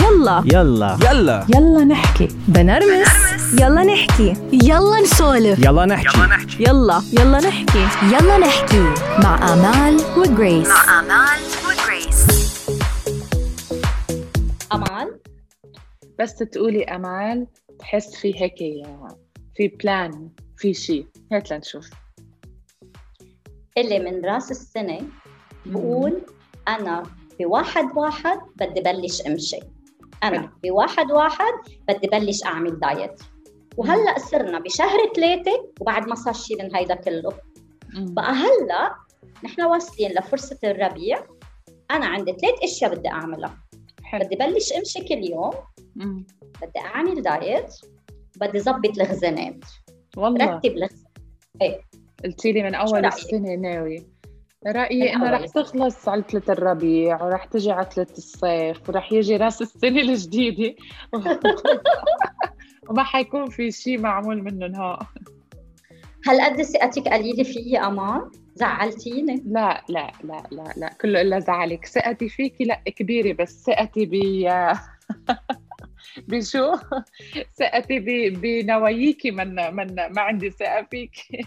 يلا. يلا. يلا. يلا نحكي. بنرمس. يلا نحكي. يلا نسولف. يلا نحكي. يلا يلا. نحكي. يلا نحكي. مع آمال وجريس. آمال وجريس. أمال؟ بس تقولي أمال تحس في هيك في بلان في شيء هات لنشوف. اللي من راس السنة بقول أنا بواحد واحد بدي بلش أمشي. أنا بواحد واحد بدي بلش أعمل دايت وهلأ صرنا بشهر ثلاثة وبعد ما صار شيء من هيدا كله. بقى هلأ نحن واصلين لفرصة الربيع. أنا عندي ثلاث أشياء بدي أعملها. حلو. بدي بلش أمشي كل يوم. مم. بدي أعمل دايت بدي ظبط الخزانات. والله. رتب الخزانات قلتي لي من رأيك؟ السنة ناوي. رأيي إنه أول رح. تخلص عطلة الربيع ورح تجي عطلة الصيف ورح يجي راس السنة الجديدة. وما حيكون في شيء معمول منهم ها هل قد ثقتك قليلة فيي أمان؟ زعلتيني؟ لا لا لا لا لا. كله إلا زعلك. ثقتي فيكي لا كبيرة بس ثقتي ب بشو؟ ثقتي ب- بنواياكي من من ما عندي ثقة فيكي.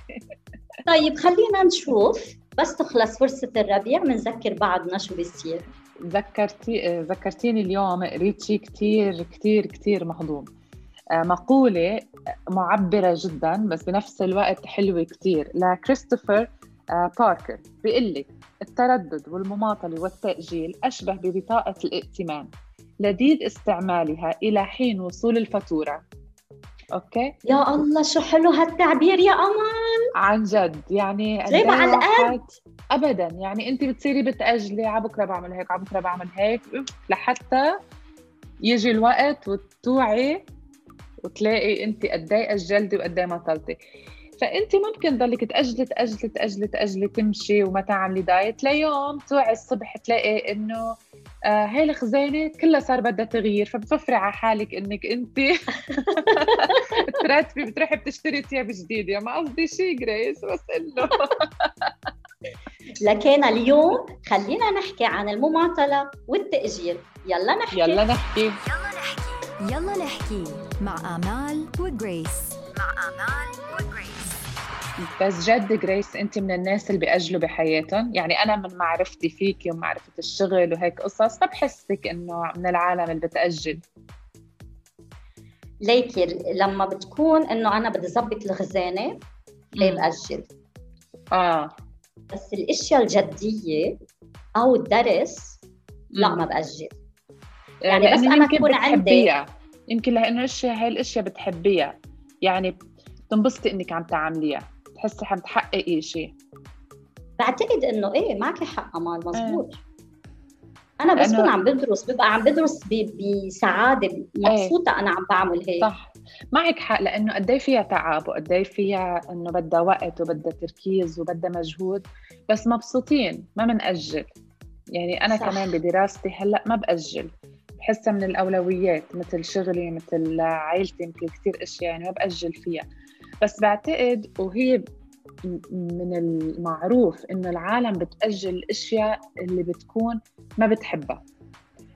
طيب خلينا نشوف. بس تخلص فرصة الربيع بنذكر بعضنا شو بيصير. ذكرتي ذكرتيني اليوم قريت شيء كثير كثير كثير مهضوم آه، مقولة معبرة جدا بس بنفس الوقت حلوة كثير لكريستوفر باركر بيقول لك التردد والمماطلة والتأجيل أشبه ببطاقة الائتمان. لذيذ استعمالها إلى حين وصول الفاتورة. okay؟ يا الله شو حلو هالتعبير يا أمان! عن جد. يعني جايبة إيه على واحد- ابدا. يعني أنت بتصيري بتأجلي على بكرة بعمل هيك على بكرة بعمل هيك. لحتى يجي الوقت وتوعي وتلاقي أنت قد إيه أجلتي وقد إيه مطلتي فأنت ممكن تضلك تاجلي تاجلي تأجلي تاجلي تمشي وما تعملي دايت. ليوم توعي الصبح تلاقي إنه آه هاي الخزانة كلها صار بدها تغيير فبتوفري على حالك إنك أنت ترتبي بتروحي بتشتري ثياب جديدة. ما قصدي شيء جريس بس إنه لكن اليوم خلينا نحكي عن المماطلة والتأجيل. يلا نحكي. يلا نحكي. يلا نحكي. مع آمال وجريس مع آمال وجريس بس جد جريس أنت من الناس اللي بيأجلوا بحياتهم؟ يعني أنا من معرفتي فيكي ومعرفة الشغل وهيك قصص ما بحسك إنه من العالم اللي بتأجل؟ ليكي لما بتكون إنه أنا بدي ظبط الخزانة ليه بأجل؟ آه. بس الأشياء الجدية أو الدرس لا. ما بأجل. يعني يعني بس يمكن أكون عندي- يمكن لأنه الأشياء هاي الأشياء بتحبيها. يعني بتنبسطي إنك عم تعمليها. بتحسي عم تحققي شيء بعتقد إنه إيه معك حق أمان مزبوط. أنا بس كون عم بدرس ببقى عم بدرس بسعادة مبسوطة أنا عم بعمل هيك. صح. معك حق لأنه قد إيه فيها تعب وقد إيه فيها إنه بدها وقت وبدها تركيز وبدها مجهود. بس مبسوطين ما بنأجل يعني أنا صح. كمان بدراستي هلأ ما بأجل. بحسها من الأولويات مثل شغلي مثل عائلتي مثل كثير أشياء يعني ما بأجل فيها. بس بعتقد وهي من المعروف إنه العالم بتأجل الأشياء اللي بتكون ما بتحبها.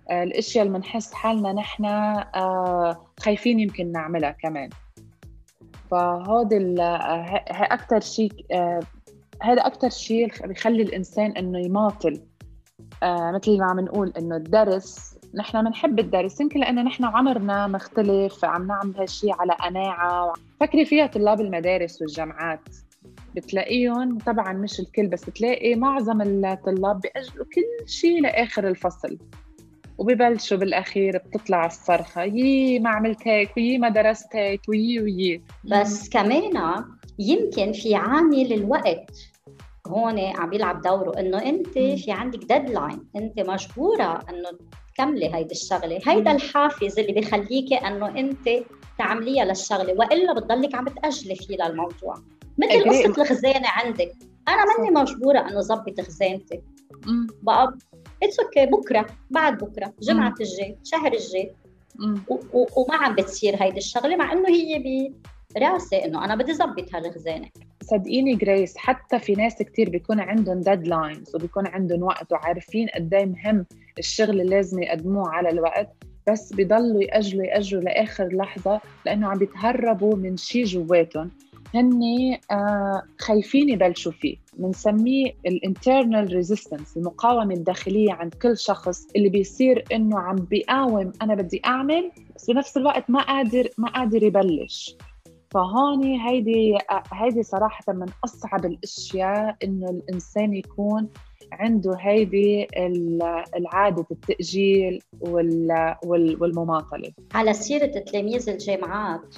آه، الأشياء اللي بنحس حالنا نحن آه، خايفين يمكن نعملها كمان. ال- آه، أكثر شيء هذا أكثر شيء بيخلي الإنسان إنه يماطل. مثل ما عم نقول إنه الدرس نحن بنحب الدرس. يمكن لأنه نحن عمرنا مختلف عم نعمل هالشيء على قناعة فكري فيها طلاب المدارس والجامعات بتلاقيهم طبعا مش الكل بس بتلاقي معظم الطلاب بيأجلوا كل شيء لآخر الفصل وببلشوا بالأخير بتطلع الصرخة يي ما عملت هيك ويي ما درست هيك ويي ويي بس كمان يمكن في عامل الوقت هون عم بيلعب دوره إنه أنت. في عندك ديدلاين أنت مجبورة إنه تكملي هيدي الشغلة هيدا. الحافز اللي بخليكي إنه أنت تعمليها للشغلة وإلا بتضلك عم تأجلي فيه للموضوع. مثل. قصة الخزانة عندك. أنا ماني مجبورة إنه ظبط خزانتي. بقى it's okay بكرة بعد بكرة جمعة. الجاي شهر الجاي. وما عم بتصير هيدي الشغلة مع إنه هي براسي إنه أنا بدي ظبط هالخزانة. صدقيني جريس حتى في ناس كتير بيكون عندهم deadlines وبيكون عندهم وقت وعارفين قد إيه مهم الشغل اللي لازم يقدموه على الوقت. بس بيضلوا يأجلوا يأجلوا لآخر لحظة لأنه عم بيتهربوا من شيء جواتهم. هن آه خايفين يبلشوا فيه. بنسميه ال internal resistance المقاومة الداخلية عند كل شخص اللي بيصير إنه عم بيقاوم أنا بدي أعمل بس بنفس الوقت ما قادر ما قادر يبلش. فهون هيدي هيدي صراحة من أصعب الأشياء إنه الإنسان يكون عنده هيدي العادة التأجيل والمماطلة. على سيرة تلاميذ الجامعات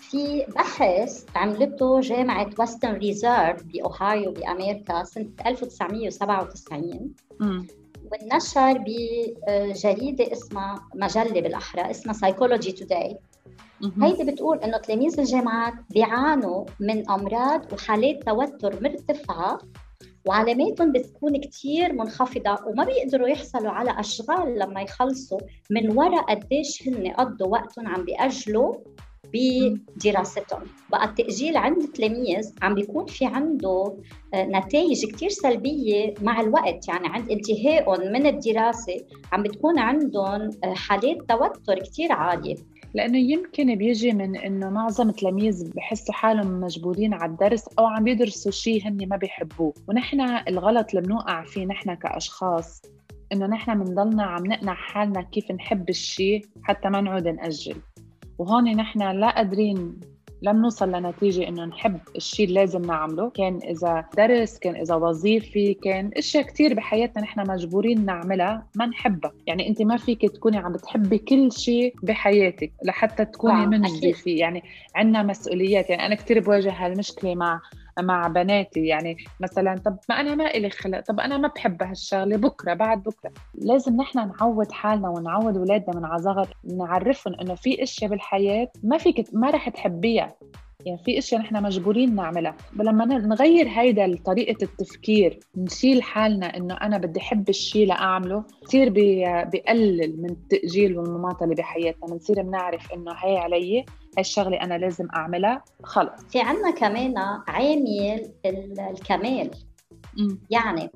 في بحث عملته جامعة ويسترن ريزيرف بأوهايو بأمريكا سنة 1997 ونشر بجريدة اسمها مجلة بالأحرى اسمها Psychology Today هيدي بتقول إنه تلاميذ الجامعات بيعانوا من أمراض وحالات توتر مرتفعة وعلاماتهم بتكون كتير منخفضة وما بيقدروا يحصلوا على أشغال لما يخلصوا من وراء قديش هن قضوا وقتهم عم بيأجلوا بدراستهم. بقى التأجيل عند التلاميذ عم بيكون في عنده آه، نتائج كتير سلبية مع الوقت. يعني عند انتهائهم من الدراسة عم بتكون عندهم آه، حالات توتر كتير عالية. لأنه يمكن بيجي من إنه معظم التلاميذ بحسوا حالهم مجبورين على الدرس أو عم بيدرسوا شيء هن ما بيحبوه. ونحن الغلط اللي بنوقع فيه نحن كأشخاص إنه نحن بنضلنا عم نقنع حالنا كيف نحب الشيء حتى ما نعود نأجل. وهون نحن لا قادرين لم نوصل لنتيجة إنه نحب الشيء اللي لازم نعمله. كان إذا درس كان إذا وظيفي كان أشياء كتير بحياتنا نحن مجبورين نعملها ما نحبها. يعني أنت ما فيك تكوني عم بتحبي كل شيء بحياتك لحتى تكوني منجدة فيه. يعني عندنا مسؤوليات. يعني أنا كتير بواجه هالمشكلة مع مع بناتي يعني مثلا طب ما أنا ما إلي خلق طب أنا ما بحب هالشغلة بكرة بعد بكرة. لازم نحن نعود حالنا ونعود اولادنا من عصغر نعرفهم إنه في إشياء بالحياة ما فيك ما رح تحبيها. يعني في إشياء نحن مجبورين نعملها. لما نغير هيدا طريقة التفكير نشيل حالنا إنه أنا بدي أحب الشيء لأعمله كثير بيقلل من التأجيل والمماطلة بحياتنا. بنصير بنعرف إنه هي علي. الشغلة أنا لازم أعملها. خلص. في عنا كمان عامل الكمال. م. يعني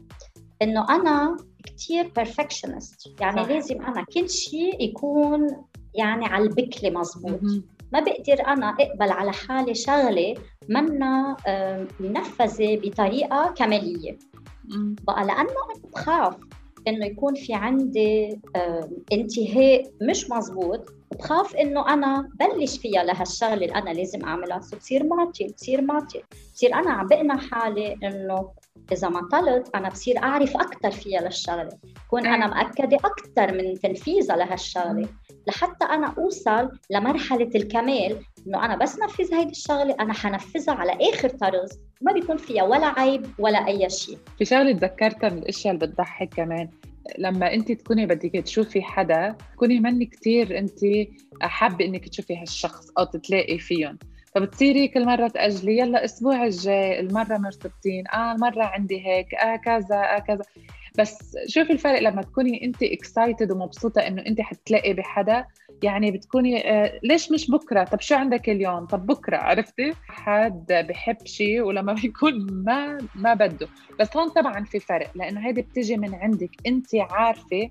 إنه أنا كثير بيرفكشنست يعني صح. لازم أنا كل شيء يكون يعني على البكله مزبوط. ما بقدر أنا أقبل على حالي شغلة منا منفذة بطريقة كمالية. بقى لأنه أنا بخاف إنه يكون في عندي انتهاء مش مزبوط. بخاف إنه أنا بلش فيها لهالشغلة اللي أنا لازم أعملها. سو بصير معطل بصير معطل بصير أنا عم بقنع حالي إنه إذا ما طلت أنا بصير أعرف أكثر فيها للشغله كون أنا مأكدة أكثر من تنفيذها لهالشغلة. لحتى أنا أوصل لمرحلة الكمال إنه أنا بس نفذ هيدي الشغلة أنا حنفذها على آخر طرز. ما بيكون فيها ولا عيب ولا أي شيء. في شغلة تذكرتها من الأشياء اللي بتضحك كمان. لما انت تكوني بدك تشوفي حدا تكوني مني كثير انت حابة انك تشوفي هالشخص أو تتلاقي فيهم. فبتصيري كل مرة تأجلي يلا الأسبوع الجاي المرة مرتبطين آه المرة عندي هيك آه كذا آه كذا. بس شوفي الفرق لما تكوني انت excited ومبسوطة انه انت حتلاقي بحدا يعني بتكوني آه ليش مش بكرة؟ طب شو عندك اليوم؟ طب بكرة عرفتي؟ حد بحب شيء ولما بيكون ما ما بده. بس هون طبعا في فرق لأنه هيدي بتيجي من عندك. انت عارفة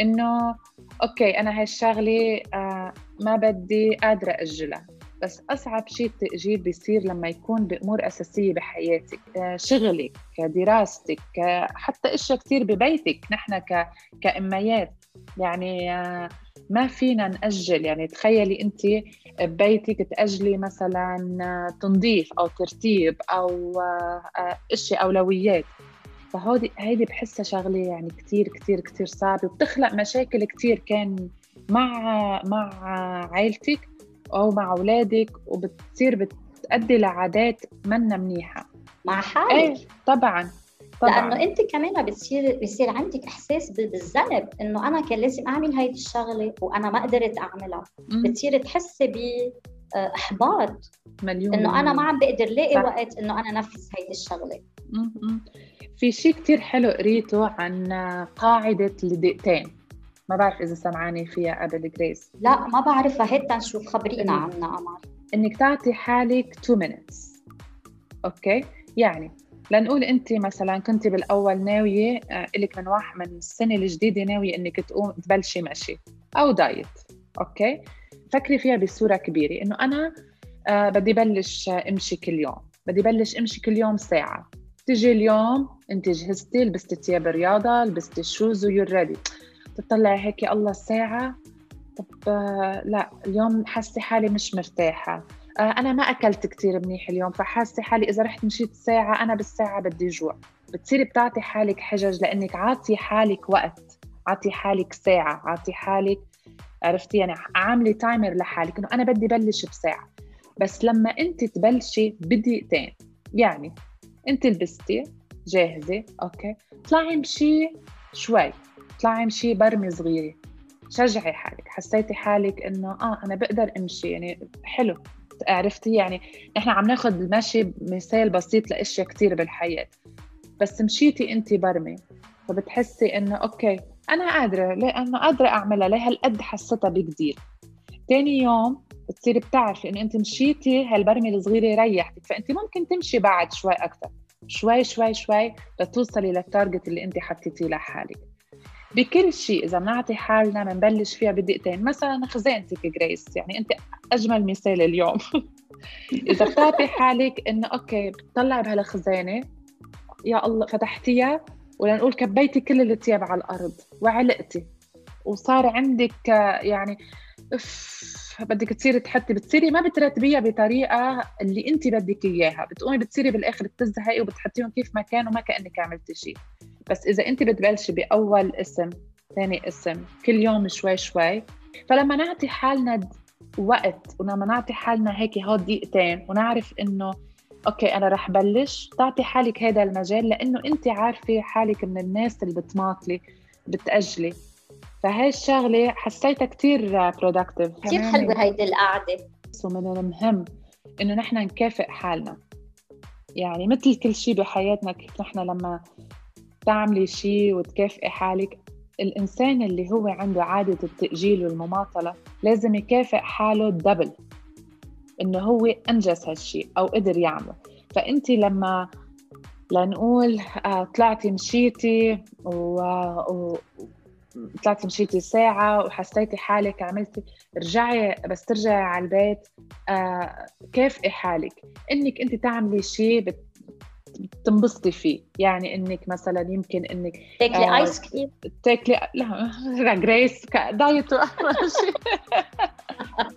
إنه okay أنا هالشغله آه ما بدي قادرة أجلها. بس أصعب شيء التأجيل بيصير لما يكون بأمور أساسية بحياتك شغلك كدراستك حتى أشياء كثير ببيتك نحن كأميات. يعني آه، ما فينا نأجل. يعني تخيلي أنت ببيتك تأجلي مثلا آه، تنظيف أو ترتيب أو آه، أشياء أولويات. فهودي هيدي بحسها شغلة يعني كثير كثير كثير صعبة وبتخلق مشاكل كثير كان مع مع عائلتك أو مع أولادك وبتصير بتأدي لعادات منا منيحة. مع حالك. إيه طبعا طبعا. لأنه أنت كمان بتصير بصير عندك إحساس بالذنب إنه أنا كان لازم أعمل هيدي الشغلة وأنا ما قدرت أعملها. بتصير تحسي باحباط مليون إنه أنا ما عم بقدر لاقي وقت إنه أنا أنفذ هيدي الشغلة. في شيء كتير حلو قريته عن قاعدة الدقيقتين ما بعرف إذا سمعاني فيها قبل جريس. لا ما بعرفها. هيك نشوف خبرينا عنها قمر إنك تعطي حالك 2 minutes. okay؟ يعني لنقول أنت مثلا كنت بالأول ناوية آه، لك من واحد من السنة الجديدة ناوية إنك تقوم تبلشي مشي أو دايت. okay؟ فكري فيها بصورة كبيرة إنه أنا آه بدي بلش أمشي كل يوم. بدي بلش أمشي كل يوم ساعة. تجي اليوم أنت جهزتي لبستي ثياب الرياضه لبستي ال shoes و you're ready تطلعي هيك الله ساعه طب آه لا اليوم حاسة حالي مش مرتاحة. آه أنا ما أكلت كثير منيح اليوم فحاسة حالي إذا رحت مشيت ساعة أنا بالساعة بدي جوع. بتصيري بتعطي حالك حجج لإنك عاطي حالك وقت عاطي حالك ساعة عاطي حالك عرفتي؟ يعني عاملة timer لحالك إنه أنا بدي بلش بساعة. بس لما أنت تبلشي بدقيقتين يعني أنت لبستي جاهزة okay؟ طلعي امشي شوي. طلعي امشي برمي صغيرة. شجعي حالك حسيتي حالك إنه آه أنا بقدر أمشي يعني حلو. عرفتي؟ يعني نحن عم ناخذ المشي مثال بسيط لأشياء كثير بالحياة. بس مشيتي انت برمي فبتحسي إنه okay أنا قادرة لأنه قادرة أعملها لهالقد حسيتها big deal ثاني يوم بتصيري بتعرفي إنه انت مشيتي هالبرمه الصغيرة ريحتك فانت ممكن تمشي بعد شوي أكثر. شوي شوي شوي لتوصلي لل target اللي انت حطيتيه لحالك. بكل شيء إذا بنعطي حالنا بنبلش فيها بدقيقتين مثلا خزانتك جريس يعني أنت أجمل مثال اليوم. إذا بتعطي حالك إنه okay بتطلعي بهالخزانة يا الله فتحتيها ولنقول كبيتي كل الثياب على الأرض وعلقتي. وصار عندك يعني بدك تصيري تحطي بتصيري ما بترتبيها بطريقة اللي أنت بدك إياها. بتقومي بتصيري بالآخر بتزهقي وبتحطيهم كيف ما كانوا ما كأنك عملتي شيء. بس إذا أنت بتبلشي بأول قسم ثاني قسم كل يوم شوي شوي فلما نعطي حالنا وقت ولما نعطي حالنا هيك هود دقيقتين ونعرف إنه okay أنا رح بلش تعطي حالك هذا المجال لإنه أنت عارفة حالك من الناس اللي بتماطلي بتأجلي. فهي الشغلة حسيتها كثير productive كثير حلوة هيدي القعدة. ومن المهم إنه نحن نكافئ حالنا. يعني مثل كل شيء بحياتنا كيف نحن لما تعملي شيء وتكافئي حالك الإنسان اللي هو عنده عادة التأجيل والمماطلة لازم يكافئ حاله دبل إنه هو أنجز هالشيء أو قدر يعمله. فأنت لما لنقول آه، طلعتي مشيتي و... و... طلعتي مشيتي ساعة وحسيتي حالك عملتي رجعي بس ترجعي على البيت. آه كافئي حالك. إنك أنت تعملي شيء بت تنبسطي فيه. يعني إنك مثلا يمكن إنك تاكلي ice cream تاكلي لا جريس diet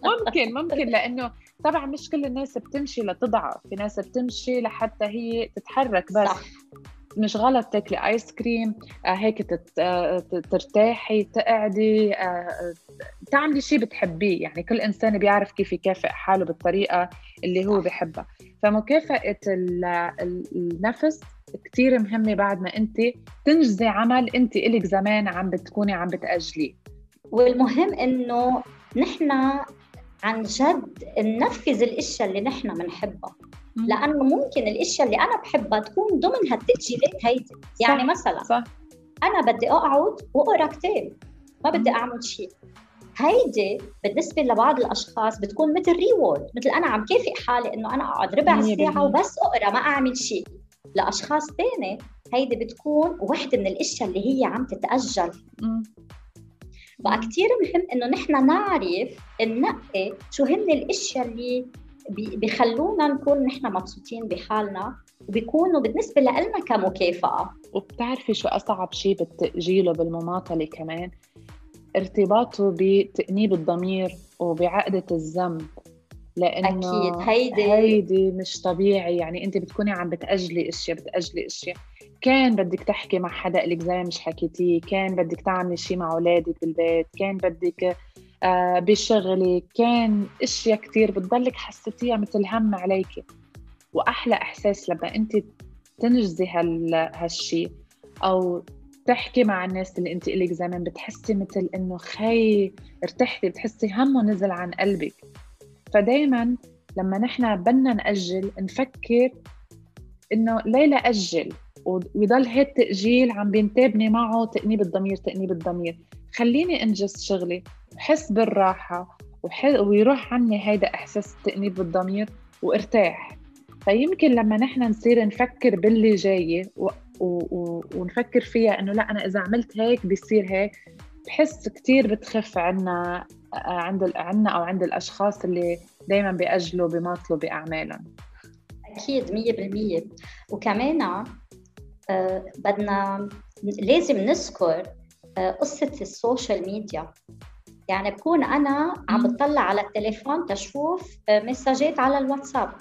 ممكن ممكن لأنه طبعا مش كل الناس بتمشي لتضعف. في ناس بتمشي لحتى هي تتحرك بس. صح. مش غلط تاكلي ice cream آه هيك تت... آه ترتاحي تقعدي آه تعملي شيء بتحبيه. يعني كل إنسان بيعرف كيف يكافئ حاله بالطريقة اللي هو بحبها فمكافأة النفس كثير مهمة بعد ما أنت تنجزي عمل أنت إلك زمان عم بتكوني عم بتأجليه. والمهم إنه نحن عن جد ننفذ الأشياء اللي نحن بنحبها لأنه ممكن الأشياء اللي أنا بحبها تكون ضمن هالتاجيلات هيدي. يعني صح. مثلا صح. أنا بدي أقعد وأقرأ كتاب ما بدي أعمل شيء. هيدي بالنسبة لبعض الأشخاص بتكون مثل ريورد مثل أنا عم كافئ حالي إنه أنا أقعد ربع ساعة وبس أقرأ ما أعمل شيء. لأشخاص ثانية هيدي بتكون وحدة من الأشياء اللي هي عم تتأجل. بقى كثير مهم إنه نحن نعرف ننقي شو هن الأشياء اللي بيخلونا نكون نحن مبسوطين بحالنا وبيكونوا بالنسبة لنا كمكافأة وبتعرفي شو أصعب شيء بالتأجيل وبالمماطلة كمان؟ ارتباطه بتأنيب الضمير وبعقدة الذنب لأنه أكيد. هيدي هيدي مش طبيعي. يعني أنت بتكوني عم بتأجلي إشياء بتأجلي إشياء. كان بدك تحكي مع حدا لك زي مش حكيتيه كان بدك تعملي شيء مع أولادك بالبيت كان بدك بشغلك كان أشياء كثير بتضلك حسيتيها مثل هم عليك. وأحلى إحساس لما أنت تنجزي هال هالشيء أو تحكي مع الناس اللي أنت إلك زمان بتحسي مثل إنه خي ارتحتي بتحسي همه نزل عن قلبك. فدايما لما نحن بدنا نأجل نفكر إنه ليه لا أجل؟ ويضل هيك التأجيل عم بينتابني معه تأنيب الضمير تأنيب الضمير. خليني أنجز شغلي وحس بالراحة ويروح عني هيدا إحساس تأنيب بالضمير وأرتاح. فيمكن لما نحن نصير نفكر باللي جاي و... و... ونفكر فيها إنه لا أنا إذا عملت هيك بيصير هيك بحس كتير بتخف عنا عند عنا أو عند الأشخاص اللي دائما بيأجلوا بيماطلوا بأعمالهم. أكيد 100% وكمان آه بدنا لازم نذكر قصة ال social media. يعني بكون أنا عم بطلع على التليفون تشوف آه، مساجات على الواتساب.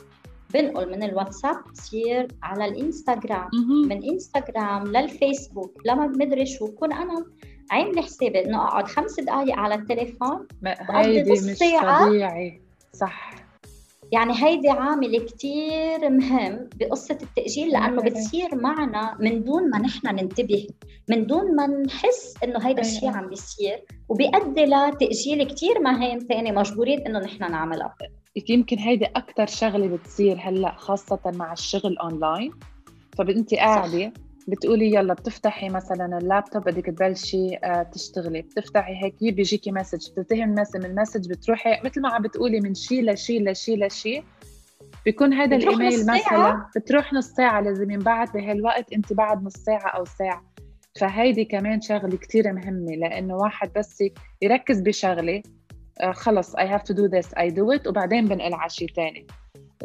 بنقل من الواتساب بصير على الإنستغرام. من إنستغرام للفيسبوك لما مدري شو بكون أنا عاملة حسابي إنه أقعد خمس دقائق على التليفون هيدي مش طبيعي. صح. يعني هيدي عامل كتير مهم بقصة التأجيل لأنه بتصير معنا من دون ما نحن ننتبه من دون ما نحس إنه هيدا الشيء أيوة. عم بيصير وبيؤدي لتأجيل كتير مهام تانية مجبورين إنه نحن نعملها. يمكن هيدي أكتر شغلة بتصير هلأ خاصة مع الشغل أونلاين فأنت قاعدة بتقولي يلا بتفتحي مثلا اللابتوب بدك تبلشي آه، تشتغلي. بتفتحي هيك بيجيكي message بتنتهي من ال message بتروحي مثل ما عم بتقولي من شيء لشيء لشيء لشيء بيكون هذا الإيميل مثلا بتروح نص ساعة لازم ينبعث بهالوقت أنت بعد نص ساعة أو ساعة. فهيدي كمان شغلة كتير مهمة لأنه واحد بس يركز بشغلة آه، خلص I have to do this I do it وبعدين بنقل على شيء ثاني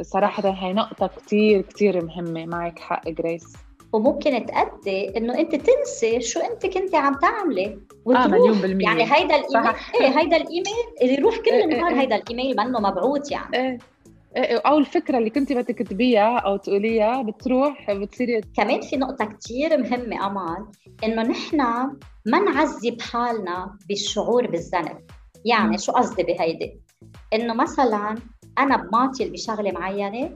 صراحة هاي نقطة كتير كتير مهمة. معك حق جريس وممكن تأدي إنه أنت تنسي شو أنت كنت عم تعملي. آه مليون بالمية. يعني هيدا الايميل. إيه هيدا الإيميل اللي يروح كل إيه، النهار إيه. هيدا الإيميل منه مبعوث يعني. إيه إيه أو الفكرة اللي كنت بدك تكتبيها أو تقوليها بتروح بتصيري كمان في نقطة كثير مهمة أمان إنه نحن ما نعذب حالنا بالشعور بالذنب. يعني شو قصدي بهيدي؟ إنه مثلا أنا بماطل بشغلة معينة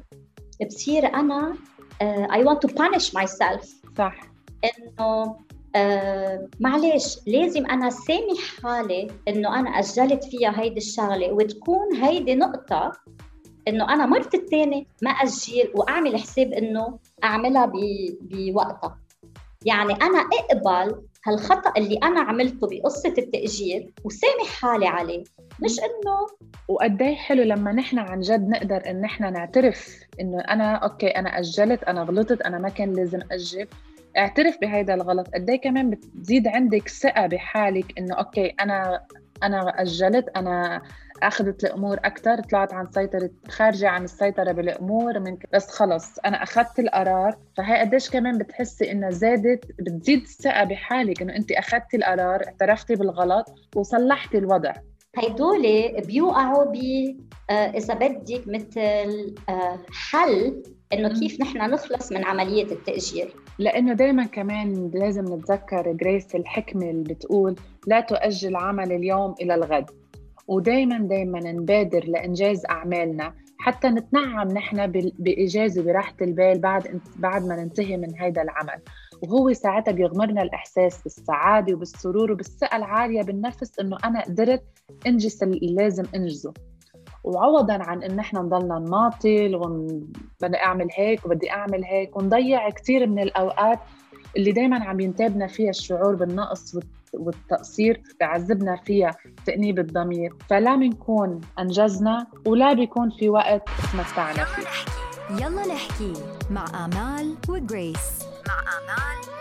بصير أنا I want to punish myself صح. إنه uh, معلش لازم أنا سامح حالي إنه أنا أجلت فيها هيدي الشغلة وتكون هيدي نقطة إنه أنا مرت الثاني ما أجل وأعمل حساب إنه أعملها بوقتها. يعني أنا أقبل هالخطأ اللي أنا عملته بقصة التأجيل وسامح حالي عليه مش إنه وقد إيه حلو لما نحن عن جد نقدر إن نحن نعترف إنه أنا okay أنا أجلت أنا غلطت أنا ما كان لازم أجل اعترف بهذا الغلط قد إيه كمان بتزيد عندك ثقة بحالك إنه okay أنا أنا أجلت أنا أخذت الأمور أكثر طلعت عن سيطرة خارجة عن السيطرة بالأمور من بس خلص أنا أخذت القرار. فهي قديش كمان بتحسي انها زادت بتزيد الثقة بحالك إنه انت اخذتي القرار اعترفتي بالغلط وصلحتي الوضع. هيدول بيوقعوا ب آه، إذا بدك مثل آه، حل إنه كيف نحن نخلص من عملية التأجير. لأنه دائما كمان لازم نتذكر جريس الحكمة اللي بتقول لا تؤجل عمل اليوم إلى الغد. ودائما دائما نبادر لإنجاز أعمالنا. حتى نتنعم نحن باجازه براحة البال بعد بعد ما ننتهي من هذا العمل. وهو ساعتها بيغمرنا الإحساس بالسعادة وبالسرور وبالثقة العالية بالنفس إنه أنا قدرت أنجز اللي لازم أنجزه. وعوضا عن إن إحنا نضلنا نماطل وبدي أعمل هيك وبدي أعمل هيك ونضيع كثير من الأوقات اللي دائما عم ينتابنا فيها الشعور بالنقص والتقصير بعذبنا فيها تأنيب الضمير. فلا بنكون أنجزنا ولا بيكون في وقت تمتعنا فيه. يلا نحكي مع آمال وجريس. مع آمال